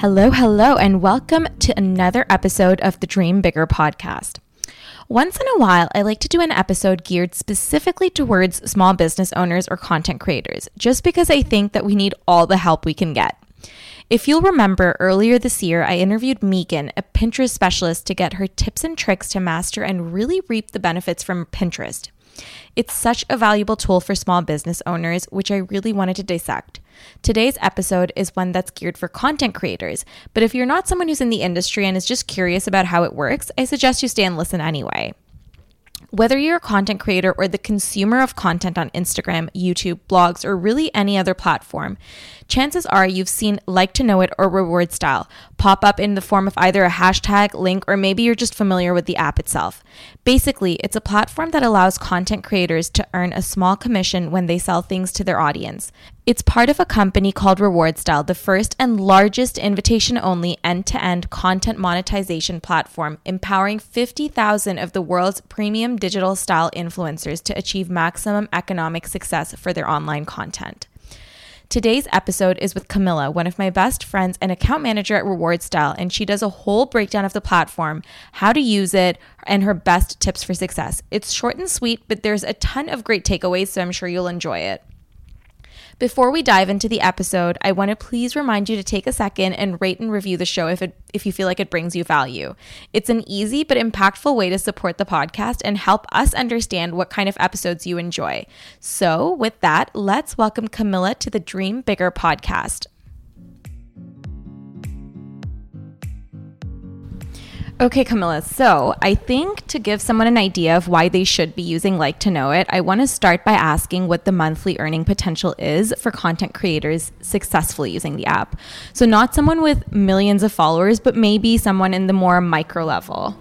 Hello, hello, and welcome to another episode of the Dream Bigger podcast. Once in a while, I like to do an episode geared specifically towards small business owners or content creators, just because I think that we need all the help we can get. If you'll remember, earlier this year, I interviewed Megan, a Pinterest specialist, to get her tips and tricks to master and really reap the benefits from Pinterest. It's such a valuable tool for small business owners, which I really wanted to dissect. Today's episode is one that's geared for content creators, but if you're not someone who's in the industry and is just curious about how it works, I suggest you stay and listen anyway. Whether you're a content creator or the consumer of content on Instagram, YouTube, blogs, or really any other platform, chances are you've seen like to know it or reward style pop up in the form of either a hashtag, link, or maybe you're just familiar with the app itself. Basically, it's a platform that allows content creators to earn a small commission when they sell things to their audience. It's part of a company called Reward Style, the first and largest invitation only end to end content monetization platform, empowering 50,000 of the world's premium digital style influencers to achieve maximum economic success for their online content. Today's episode is with Camilla, one of my best friends and account manager at Reward Style, and she does a whole breakdown of the platform, how to use it, and her best tips for success. It's short and sweet, but there's a ton of great takeaways, so I'm sure you'll enjoy it. Before we dive into the episode, I want to please remind you to take a second and rate and review the show if it if you feel like it brings you value. It's an easy but impactful way to support the podcast and help us understand what kind of episodes you enjoy. So, with that, let's welcome Camilla to the Dream Bigger podcast. Okay, Camilla. So I think to give someone an idea of why they should be using Like to Know It, I want to start by asking what the monthly earning potential is for content creators successfully using the app. So, not someone with millions of followers, but maybe someone in the more micro level.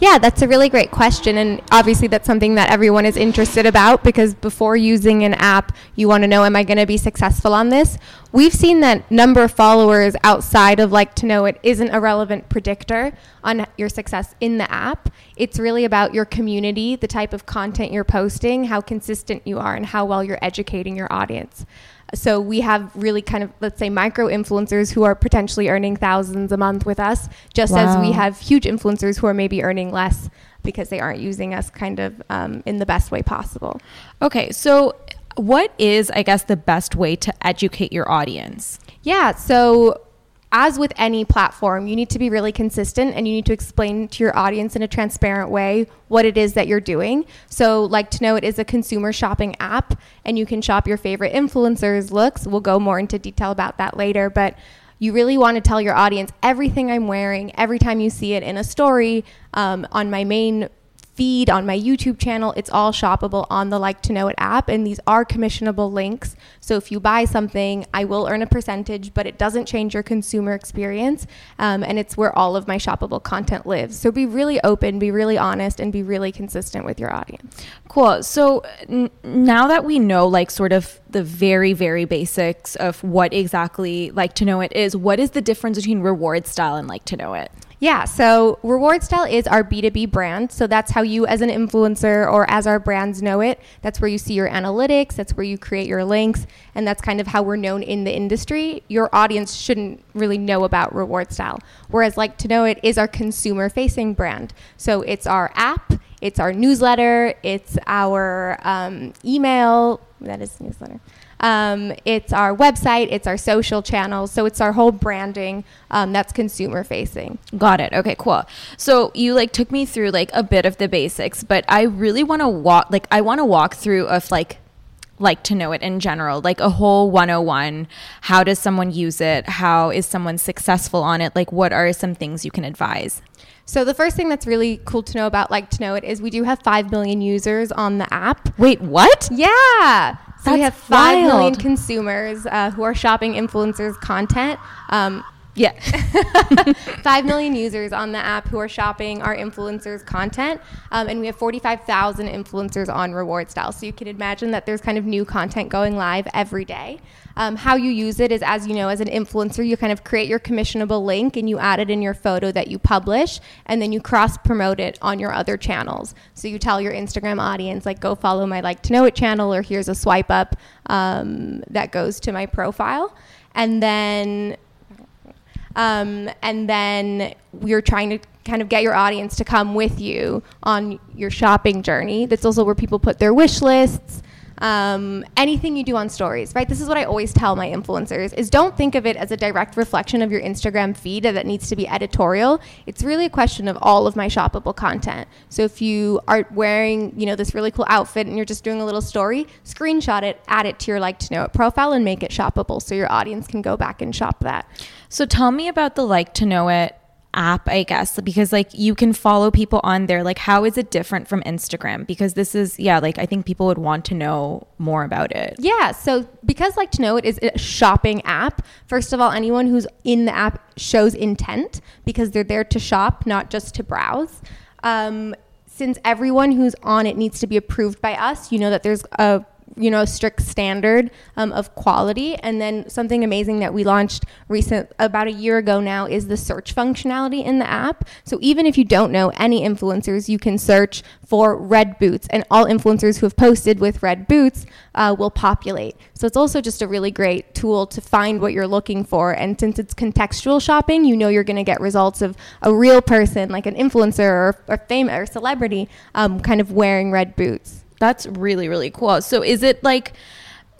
Yeah, that's a really great question. And obviously, that's something that everyone is interested about because before using an app, you want to know, am I going to be successful on this? We've seen that number of followers outside of like to know it isn't a relevant predictor on your success in the app. It's really about your community, the type of content you're posting, how consistent you are, and how well you're educating your audience. So we have really kind of, let's say, micro influencers who are potentially earning thousands a month with us, just as we have huge influencers who are maybe earning less because they aren't using us kind of um, in the best way possible. Okay, so what is, I guess, the best way to educate your audience? Yeah, so as with any platform, you need to be really consistent and you need to explain to your audience in a transparent way what it is that you're doing. So, like to know it is a consumer shopping app and you can shop your favorite influencers' looks. We'll go more into detail about that later, but you really want to tell your audience everything I'm wearing every time you see it in a story um, on my main feed on my YouTube channel. It's all shoppable on the Like to Know It app, and these are commissionable links. So if you buy something, I will earn a percentage, but it doesn't change your consumer experience. Um, and it's where all of my shoppable content lives. So be really open, be really honest, and be really consistent with your audience. Cool. So n- now that we know, like, sort of the very, very basics of what exactly like to know it is, what is the difference between reward style and like to know it? Yeah, so Reward Style is our B2B brand. So that's how you, as an influencer or as our brands, know it. That's where you see your analytics, that's where you create your links, and that's kind of how we're known in the industry. Your audience shouldn't really know about Reward Style. Whereas, like to know it is our consumer facing brand. So it's our app. It's our newsletter. It's our um, email. That is newsletter. Um, it's our website. It's our social channels. So it's our whole branding um, that's consumer facing. Got it. Okay, cool. So you like took me through like a bit of the basics, but I really want to walk like I want to walk through of like like to know it in general, like a whole 101. How does someone use it? How is someone successful on it? Like what are some things you can advise? So the first thing that's really cool to know about Like to Know It is we do have 5 million users on the app. Wait, what? Yeah. So we have five million wild. consumers uh, who are shopping influencers content. Um, Yeah. 5 million users on the app who are shopping our influencers content. Um, and we have 45,000 influencers on Reward Style. So you can imagine that there's kind of new content going live every day. Um, how you use it is, as you know, as an influencer, you kind of create your commissionable link and you add it in your photo that you publish, and then you cross promote it on your other channels. So you tell your Instagram audience, like, go follow my Like to Know It channel, or here's a swipe up um, that goes to my profile. And then um, and then we're trying to kind of get your audience to come with you on your shopping journey. That's also where people put their wish lists. Um, anything you do on stories, right? This is what I always tell my influencers: is don't think of it as a direct reflection of your Instagram feed that needs to be editorial. It's really a question of all of my shoppable content. So if you are wearing, you know, this really cool outfit and you're just doing a little story, screenshot it, add it to your like to know it profile, and make it shoppable so your audience can go back and shop that. So tell me about the like to know it app, I guess, because like you can follow people on there. Like, how is it different from Instagram? Because this is, yeah, like I think people would want to know more about it. Yeah, so because Like to Know It is a shopping app, first of all, anyone who's in the app shows intent because they're there to shop, not just to browse. Um, since everyone who's on it needs to be approved by us, you know that there's a you know strict standard um, of quality. And then something amazing that we launched recent about a year ago now is the search functionality in the app. So even if you don't know any influencers you can search for red boots and all influencers who have posted with red boots uh, will populate. So it's also just a really great tool to find what you're looking for. And since it's contextual shopping you know you're going to get results of a real person like an influencer or, or fame or celebrity um, kind of wearing red boots That's really, really cool. So is it like,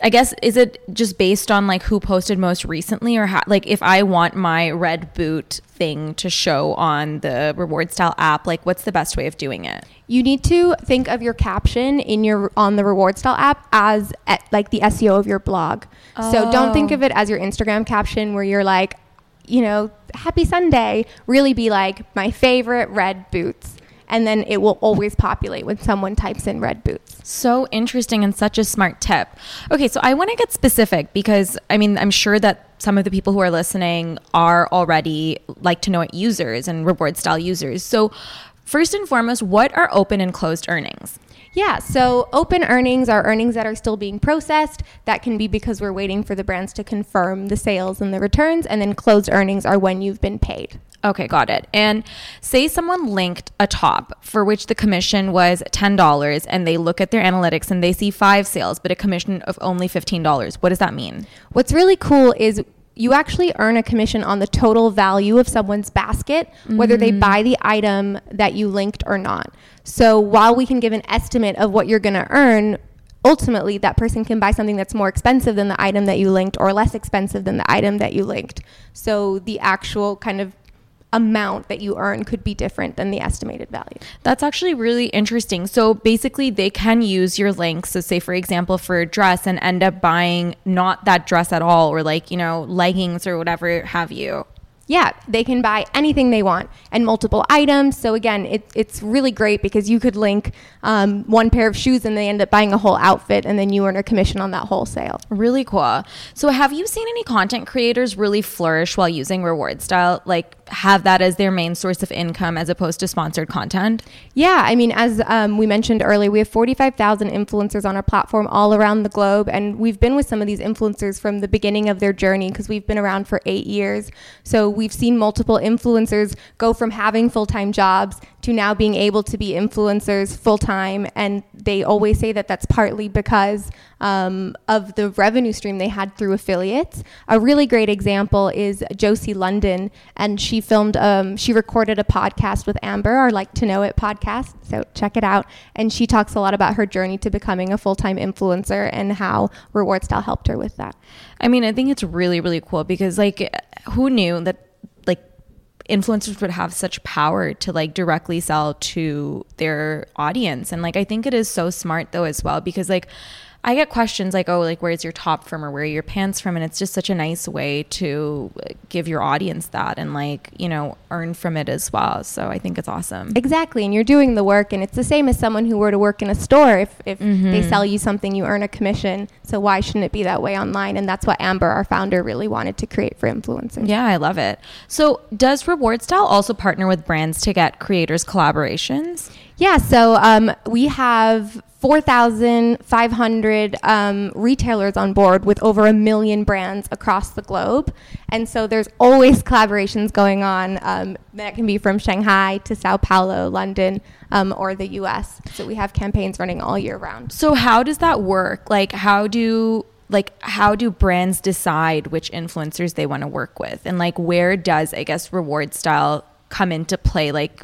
I guess, is it just based on like who posted most recently or how, like if I want my red boot thing to show on the reward style app, like what's the best way of doing it? you need to think of your caption in your on the reward style app as eh, like the SEO of your blog. So don't think of it as your Instagram caption where you're like, you know, happy Sunday. Really be like my favorite red boots. And then it will always populate when someone types in red boots. So interesting and such a smart tip. Okay, so I want to get specific because I mean, I'm sure that some of the people who are listening are already like to know it users and reward style users. So, first and foremost, what are open and closed earnings? Yeah, so open earnings are earnings that are still being processed. That can be because we're waiting for the brands to confirm the sales and the returns. And then closed earnings are when you've been paid. Okay, got it. And say someone linked a top for which the commission was $10 and they look at their analytics and they see five sales, but a commission of only $15. What does that mean? What's really cool is you actually earn a commission on the total value of someone's basket, whether they mm. buy the item that you linked or not. So while we can give an estimate of what you're going to earn, ultimately that person can buy something that's more expensive than the item that you linked or less expensive than the item that you linked. So the actual kind of amount that you earn could be different than the estimated value. That's actually really interesting. So basically, they can use your links. So, say, for example, for a dress and end up buying not that dress at all, or like, you know, leggings or whatever have you. Yeah, they can buy anything they want and multiple items. So again, it, it's really great because you could link um, one pair of shoes and they end up buying a whole outfit, and then you earn a commission on that whole sale. Really cool. So, have you seen any content creators really flourish while using reward style? Like, have that as their main source of income as opposed to sponsored content? Yeah, I mean, as um, we mentioned earlier, we have 45,000 influencers on our platform all around the globe, and we've been with some of these influencers from the beginning of their journey because we've been around for eight years. So we've seen multiple influencers go from having full time jobs to now being able to be influencers full time, and they always say that that's partly because um, of the revenue stream they had through affiliates. A really great example is Josie London, and she filmed, um, she recorded a podcast with Amber, our Like to Know It podcast. So check it out. And she talks a lot about her journey to becoming a full time influencer and how Reward Style helped her with that. I mean, I think it's really, really cool because, like, who knew that, influencers would have such power to, like, directly sell to their audience? And, like, I think it is so smart, though, as well, because, like, I get questions like, oh, like, where's your top from or where are your pants from? And it's just such a nice way to give your audience that and, like, you know, earn from it as well. So I think it's awesome. Exactly. And you're doing the work. And it's the same as someone who were to work in a store. If, if mm-hmm. they sell you something, you earn a commission. So why shouldn't it be that way online? And that's what Amber, our founder, really wanted to create for influencers. Yeah, I love it. So does Reward Style also partner with brands to get creators collaborations? Yeah, so um, we have 4,500 um, retailers on board with over a million brands across the globe. And so there's always collaborations going on um, that can be from Shanghai to Sao Paulo, London, um, or the US. So we have campaigns running all year round. So, how does that work? Like, how do like how do brands decide which influencers they want to work with and like where does i guess reward style come into play like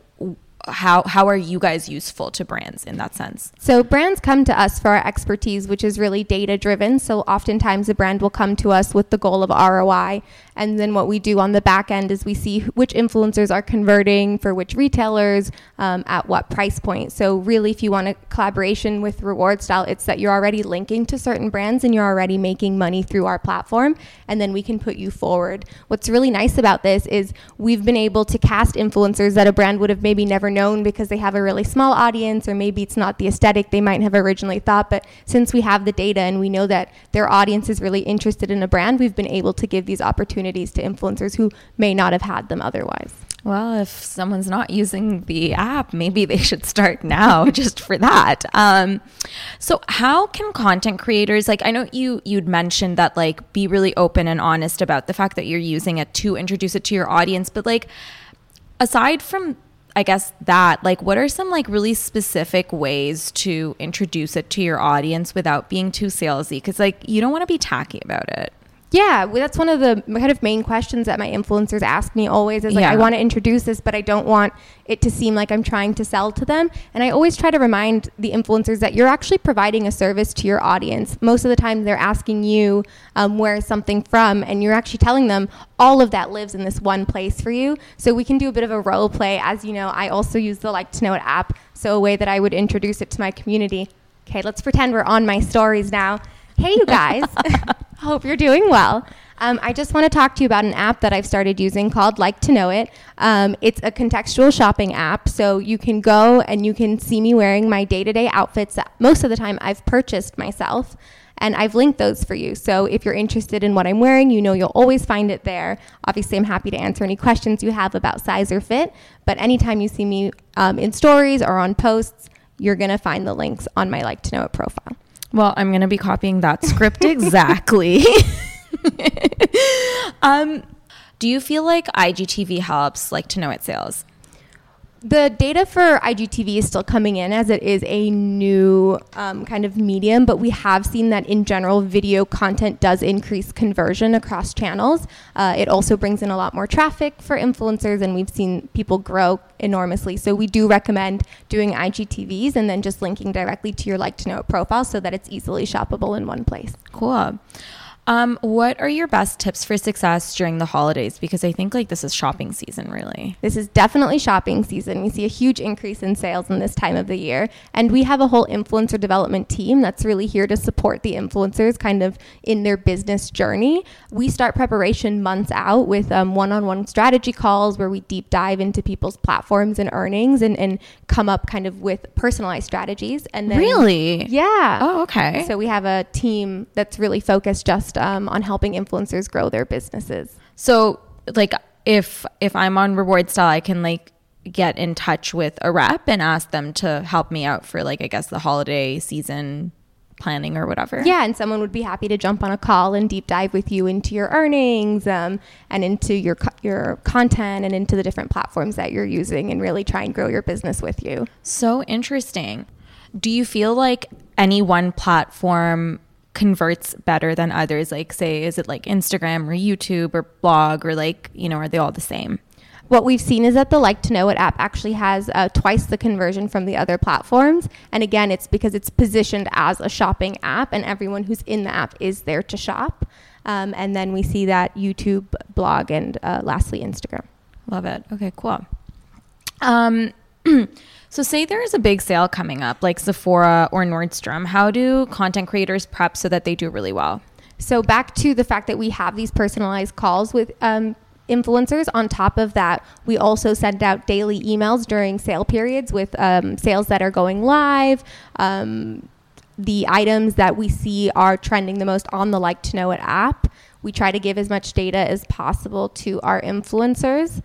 how how are you guys useful to brands in that sense? So brands come to us for our expertise, which is really data driven. So oftentimes a brand will come to us with the goal of ROI, and then what we do on the back end is we see which influencers are converting for which retailers um, at what price point. So really, if you want a collaboration with Reward Style, it's that you're already linking to certain brands and you're already making money through our platform, and then we can put you forward. What's really nice about this is we've been able to cast influencers that a brand would have maybe never known because they have a really small audience or maybe it's not the aesthetic they might have originally thought. But since we have the data and we know that their audience is really interested in a brand, we've been able to give these opportunities to influencers who may not have had them otherwise. Well, if someone's not using the app, maybe they should start now just for that. Um, so, how can content creators like? I know you you'd mentioned that like be really open and honest about the fact that you're using it to introduce it to your audience, but like aside from I guess that like what are some like really specific ways to introduce it to your audience without being too salesy cuz like you don't want to be tacky about it. Yeah, well, that's one of the kind of main questions that my influencers ask me always is like, yeah. I want to introduce this, but I don't want it to seem like I'm trying to sell to them. And I always try to remind the influencers that you're actually providing a service to your audience. Most of the time, they're asking you um, where is something from, and you're actually telling them all of that lives in this one place for you. So we can do a bit of a role play. As you know, I also use the Like to Know It app, so a way that I would introduce it to my community. Okay, let's pretend we're on my stories now. Hey, you guys. Hope you're doing well. Um, I just want to talk to you about an app that I've started using called Like to Know It. Um, it's a contextual shopping app, so you can go and you can see me wearing my day to day outfits that most of the time I've purchased myself. And I've linked those for you. So if you're interested in what I'm wearing, you know you'll always find it there. Obviously, I'm happy to answer any questions you have about size or fit. But anytime you see me um, in stories or on posts, you're going to find the links on my Like to Know It profile. Well, I'm going to be copying that script exactly. um, do you feel like IGTV helps like to know it sales? The data for IGTV is still coming in as it is a new um, kind of medium, but we have seen that in general, video content does increase conversion across channels. Uh, it also brings in a lot more traffic for influencers, and we've seen people grow enormously. So we do recommend doing IGTVs and then just linking directly to your like to know profile so that it's easily shoppable in one place. Cool. Um, what are your best tips for success during the holidays? Because I think like this is shopping season, really. This is definitely shopping season. We see a huge increase in sales in this time of the year, and we have a whole influencer development team that's really here to support the influencers kind of in their business journey. We start preparation months out with um, one-on-one strategy calls where we deep dive into people's platforms and earnings and, and come up kind of with personalized strategies. And then really, yeah. Oh, okay. So we have a team that's really focused just um, on helping influencers grow their businesses. So, like, if if I'm on Reward Style, I can like get in touch with a rep and ask them to help me out for like I guess the holiday season planning or whatever. Yeah, and someone would be happy to jump on a call and deep dive with you into your earnings um, and into your co- your content and into the different platforms that you're using and really try and grow your business with you. So interesting. Do you feel like any one platform converts better than others? Like, say, is it like Instagram or YouTube or blog or like, you know, are they all the same? What we've seen is that the Like to Know It app actually has uh, twice the conversion from the other platforms. And again, it's because it's positioned as a shopping app, and everyone who's in the app is there to shop. Um, and then we see that YouTube, blog, and uh, lastly, Instagram. Love it. Okay, cool. Um, so, say there is a big sale coming up, like Sephora or Nordstrom. How do content creators prep so that they do really well? So back to the fact that we have these personalized calls with um, influencers. On top of that, we also send out daily emails during sale periods with um, sales that are going live. Um, the items that we see are trending the most on the Like to Know It app. We try to give as much data as possible to our influencers.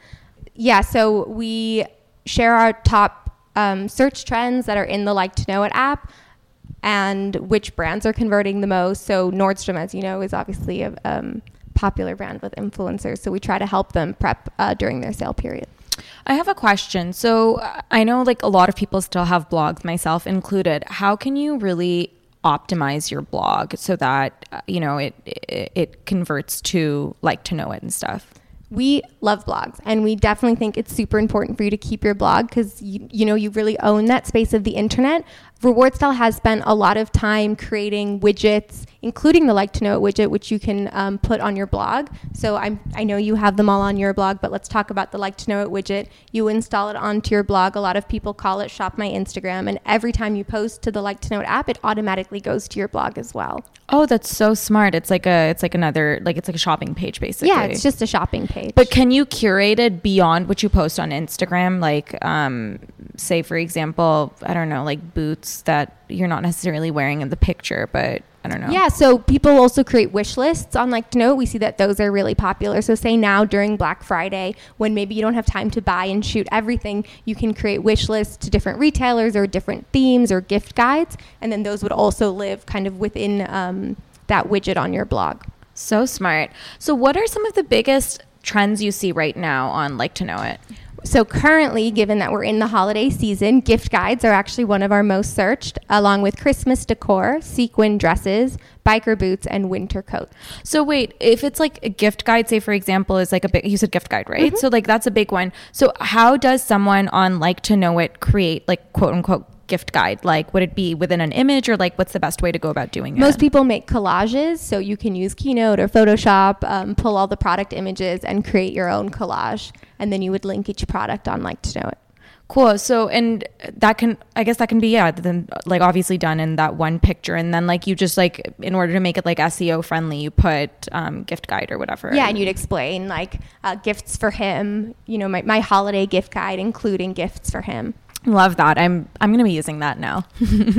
Yeah, so we share our top um, search trends that are in the Like to Know It app and which brands are converting the most. So Nordstrom, as you know, is obviously a um, popular brand with influencers. So we try to help them prep uh, during their sale period. I have a question. So uh, I know like a lot of people still have blogs, myself included. How can you really optimize your blog so that uh, you know it, it it converts to like to know it and stuff? We love blogs and we definitely think it's super important for you to keep your blog because you, you know you really own that space of the internet. Reward style has spent a lot of time creating widgets including the like to know it widget which you can um, put on your blog so I'm, i know you have them all on your blog but let's talk about the like to know it widget you install it onto your blog a lot of people call it shop my instagram and every time you post to the like to know it app it automatically goes to your blog as well Oh, that's so smart. It's like a it's like another like it's like a shopping page basically. yeah it's just a shopping page But can you curate it beyond what you post on Instagram? Like, um, say for example, I don't know, like boots that you're not necessarily wearing in the picture, but I don't know. Yeah, so people also create wish lists on Like to Know. We see that those are really popular. So say now during Black Friday, when maybe you don't have time to buy and shoot everything, you can create wish lists to different retailers or different themes or gift guides, and then those would also live kind of within um, that widget on your blog. So smart. So, what are some of the biggest trends you see right now on Like to Know It? So currently, given that we're in the holiday season, gift guides are actually one of our most searched, along with Christmas decor, sequin dresses, biker boots, and winter coats. So wait, if it's like a gift guide, say for example, is like a big you said gift guide, right? Mm-hmm. So like that's a big one. So how does someone on like to know it create like quote unquote gift guide? Like would it be within an image or like what's the best way to go about doing it? Most people make collages, so you can use Keynote or Photoshop, um, pull all the product images, and create your own collage. And then you would link each product on Like to Know It. Cool. So, and that can, I guess that can be, yeah, then like obviously done in that one picture. And then like you just like, in order to make it like SEO friendly, you put um, gift guide or whatever. Yeah, and you'd explain like uh, gifts for him, you know, my, my holiday gift guide, including gifts for him. Love that. I'm, I'm going to be using that now.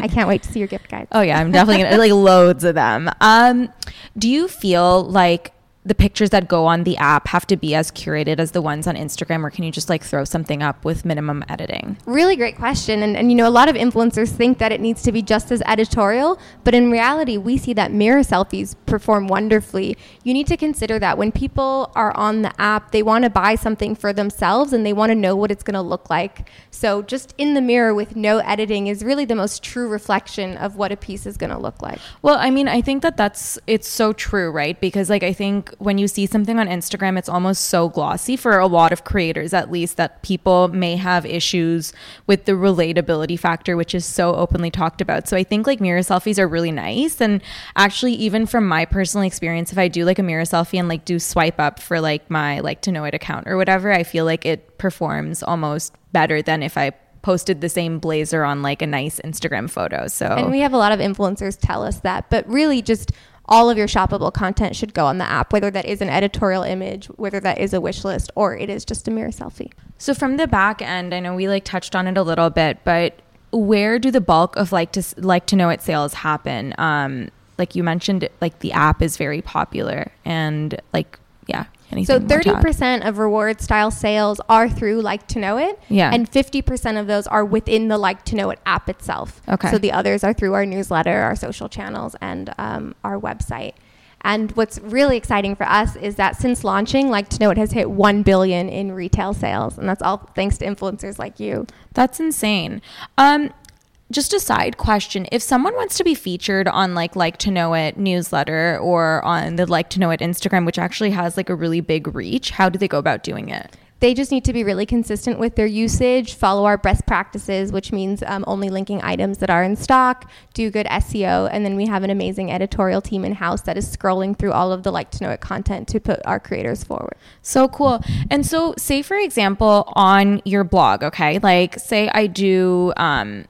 I can't wait to see your gift guides. Oh yeah, I'm definitely gonna like loads of them. Um, do you feel like the pictures that go on the app have to be as curated as the ones on Instagram, or can you just like throw something up with minimum editing? Really great question. And, and you know, a lot of influencers think that it needs to be just as editorial, but in reality, we see that mirror selfies perform wonderfully. You need to consider that when people are on the app, they want to buy something for themselves and they want to know what it's going to look like. So just in the mirror with no editing is really the most true reflection of what a piece is going to look like. Well, I mean, I think that that's it's so true, right? Because like I think when you see something on Instagram, it's almost so glossy for a lot of creators, at least that people may have issues with the relatability factor, which is so openly talked about. So I think like mirror selfies are really nice, and actually, even from my personal experience, if I do like a mirror selfie and like do swipe up for like my like to know it account or whatever, I feel like it performs almost better than if I posted the same blazer on like a nice Instagram photo. So And we have a lot of influencers tell us that, but really just all of your shoppable content should go on the app, whether that is an editorial image, whether that is a wish list, or it is just a mirror selfie. So from the back end, I know we like touched on it a little bit, but where do the bulk of like to like to know it sales happen? Um, like you mentioned, like the app is very popular, and like yeah, anything. So 30% of reward style sales are through Like to Know It, Yeah. and fifty percent of those are within the Like to Know It app itself. Okay. So the others are through our newsletter, our social channels, and um, our website. And what's really exciting for us is that since launching, Like to Know It has hit one billion in retail sales, and that's all thanks to influencers like you. That's insane. Um, just a side question if someone wants to be featured on like like to know it newsletter or on the like to know it instagram which actually has like a really big reach how do they go about doing it they just need to be really consistent with their usage, follow our best practices, which means um, only linking items that are in stock, do good SEO, and then we have an amazing editorial team in house that is scrolling through all of the like to know it content to put our creators forward. So cool. And so, say for example, on your blog, okay, like say I do, um,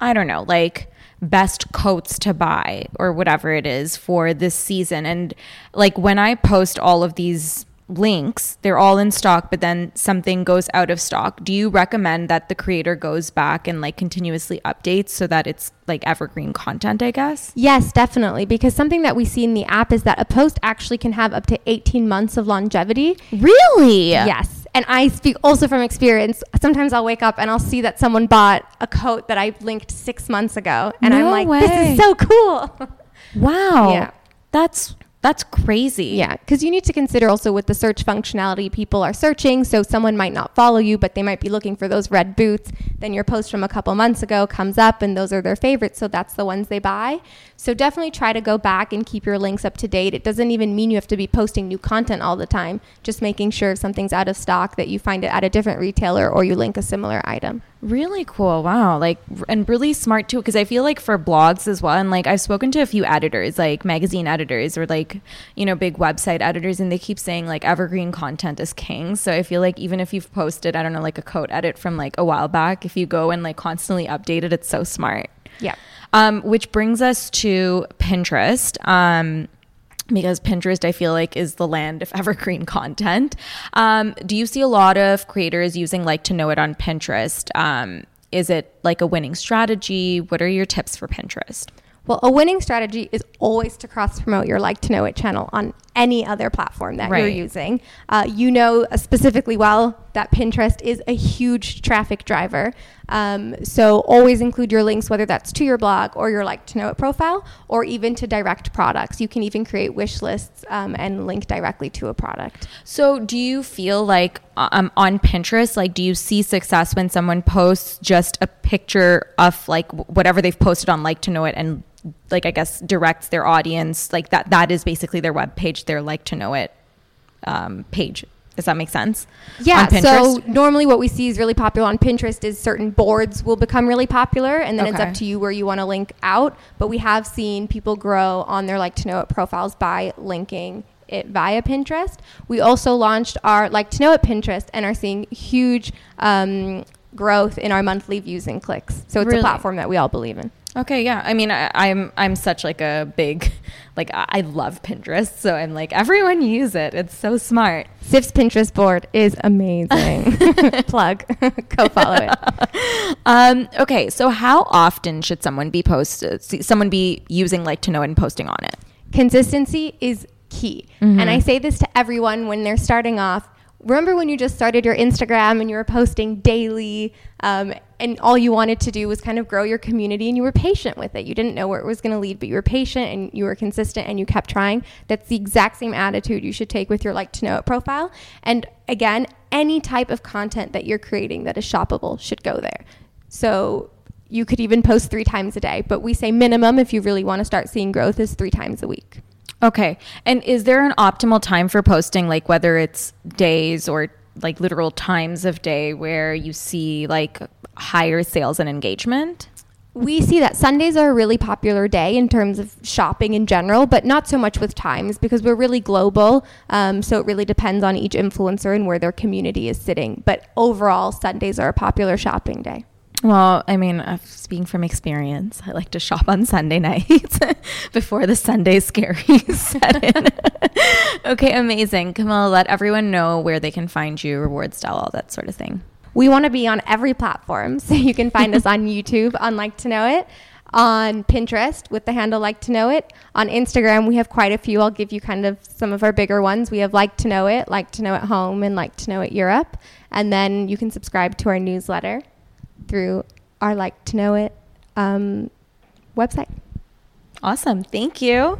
I don't know, like best coats to buy or whatever it is for this season, and like when I post all of these links they're all in stock but then something goes out of stock do you recommend that the creator goes back and like continuously updates so that it's like evergreen content i guess Yes, definitely. Because something that we see in the app is that a post actually can have up to 18 months of longevity. really Yes. And I speak also from experience. Sometimes I'll wake up and I'll see that someone bought a coat that I linked six months ago. And I'm like, way. this is so cool. wow Yeah. that's that's crazy Yeah, because you need to consider also with the search functionality, people are searching. So someone might not follow you, but they might be looking for those red boots. Then your post from a couple months ago comes up, and those are their favorites. So that's the ones they buy. So definitely try to go back and keep your links up to date. It doesn't even mean you have to be posting new content all the time. Just making sure if something's out of stock that you find it at a different retailer or you link a similar item. Really cool. Wow. Like, and really smart too. Cause I feel like for blogs as well, and like I've spoken to a few editors, like magazine editors or like, you know, big website editors, and they keep saying like evergreen content is king. So I feel like even if you've posted, I don't know, like a code edit from like a while back, if you go and like constantly update it, it's so smart. Yeah. Um, which brings us to Pinterest. Um, because Pinterest, I feel like, is the land of evergreen content. Um, do you see a lot of creators using like to know it on Pinterest? Um, is it like a winning strategy? What are your tips for Pinterest? Well, a winning strategy is always to cross promote your like to know it channel on any other platform that you're using. Uh, you know uh, specifically well that Pinterest is a huge traffic driver. Um, so always include your links, whether that's to your blog or your like to know it profile, or even to direct products. You can even create wish lists um, and link directly to a product. So, do you feel like um, on Pinterest, like, do you see success when someone posts just a picture of like whatever they've posted on Like to Know It and like I guess directs their audience like that? That is basically their web page, their Like to Know It um, page. Does that make sense? Yeah, so normally what we see is really popular on Pinterest is certain boards will become really popular and then it's up to you where you want to link out. But we have seen people grow on their like to know it profiles by linking it via Pinterest. We also launched our like to know it Pinterest and are seeing huge um, growth in our monthly views and clicks. So it's Really? a platform that we all believe in. Okay, yeah. I mean, I, I'm I'm such like a big, like I love Pinterest, so I'm like everyone use it. It's so smart. Siff's Pinterest board is amazing. Plug. Go follow it. Um, okay, so how often should someone be posted? Someone be using like to know and posting on it? consistency is key. And I say this to everyone when they're starting off. Remember when you just started your Instagram and you were posting daily, um, and all you wanted to do was kind of grow your community and you were patient with it. You didn't know where it was going to lead, but you were patient and you were consistent and you kept trying. That's the exact same attitude you should take with your like to know it profile. And again, any type of content that you're creating that is shoppable should go there. So you could even post three times a day, but we say minimum if you really want to start seeing growth is three times a week. Okay, and is there an optimal time for posting, like whether it's days or like literal times of day where you see like higher sales and engagement? We see that Sundays are a really popular day in terms of shopping in general, but not so much with times because we're really global. Um, so it really depends on each influencer and where their community is sitting. But overall, Sundays are a popular shopping day. Well, I mean, uh, speaking from experience, I like to shop on Sunday nights before the Sunday scaries set in. okay, amazing. Camilla, let everyone know where they can find you, reward style, all that sort of thing. We want to be on every platform. So you can find us on YouTube on Like to Know It, on Pinterest with the handle Like to Know It. On Instagram, we have quite a few. I'll give you kind of some of our bigger ones. We have Like to Know It, Like to Know It Home, and Like to Know It Europe. And then you can subscribe to our newsletter through our Like to Know It um, website. Awesome. Thank you.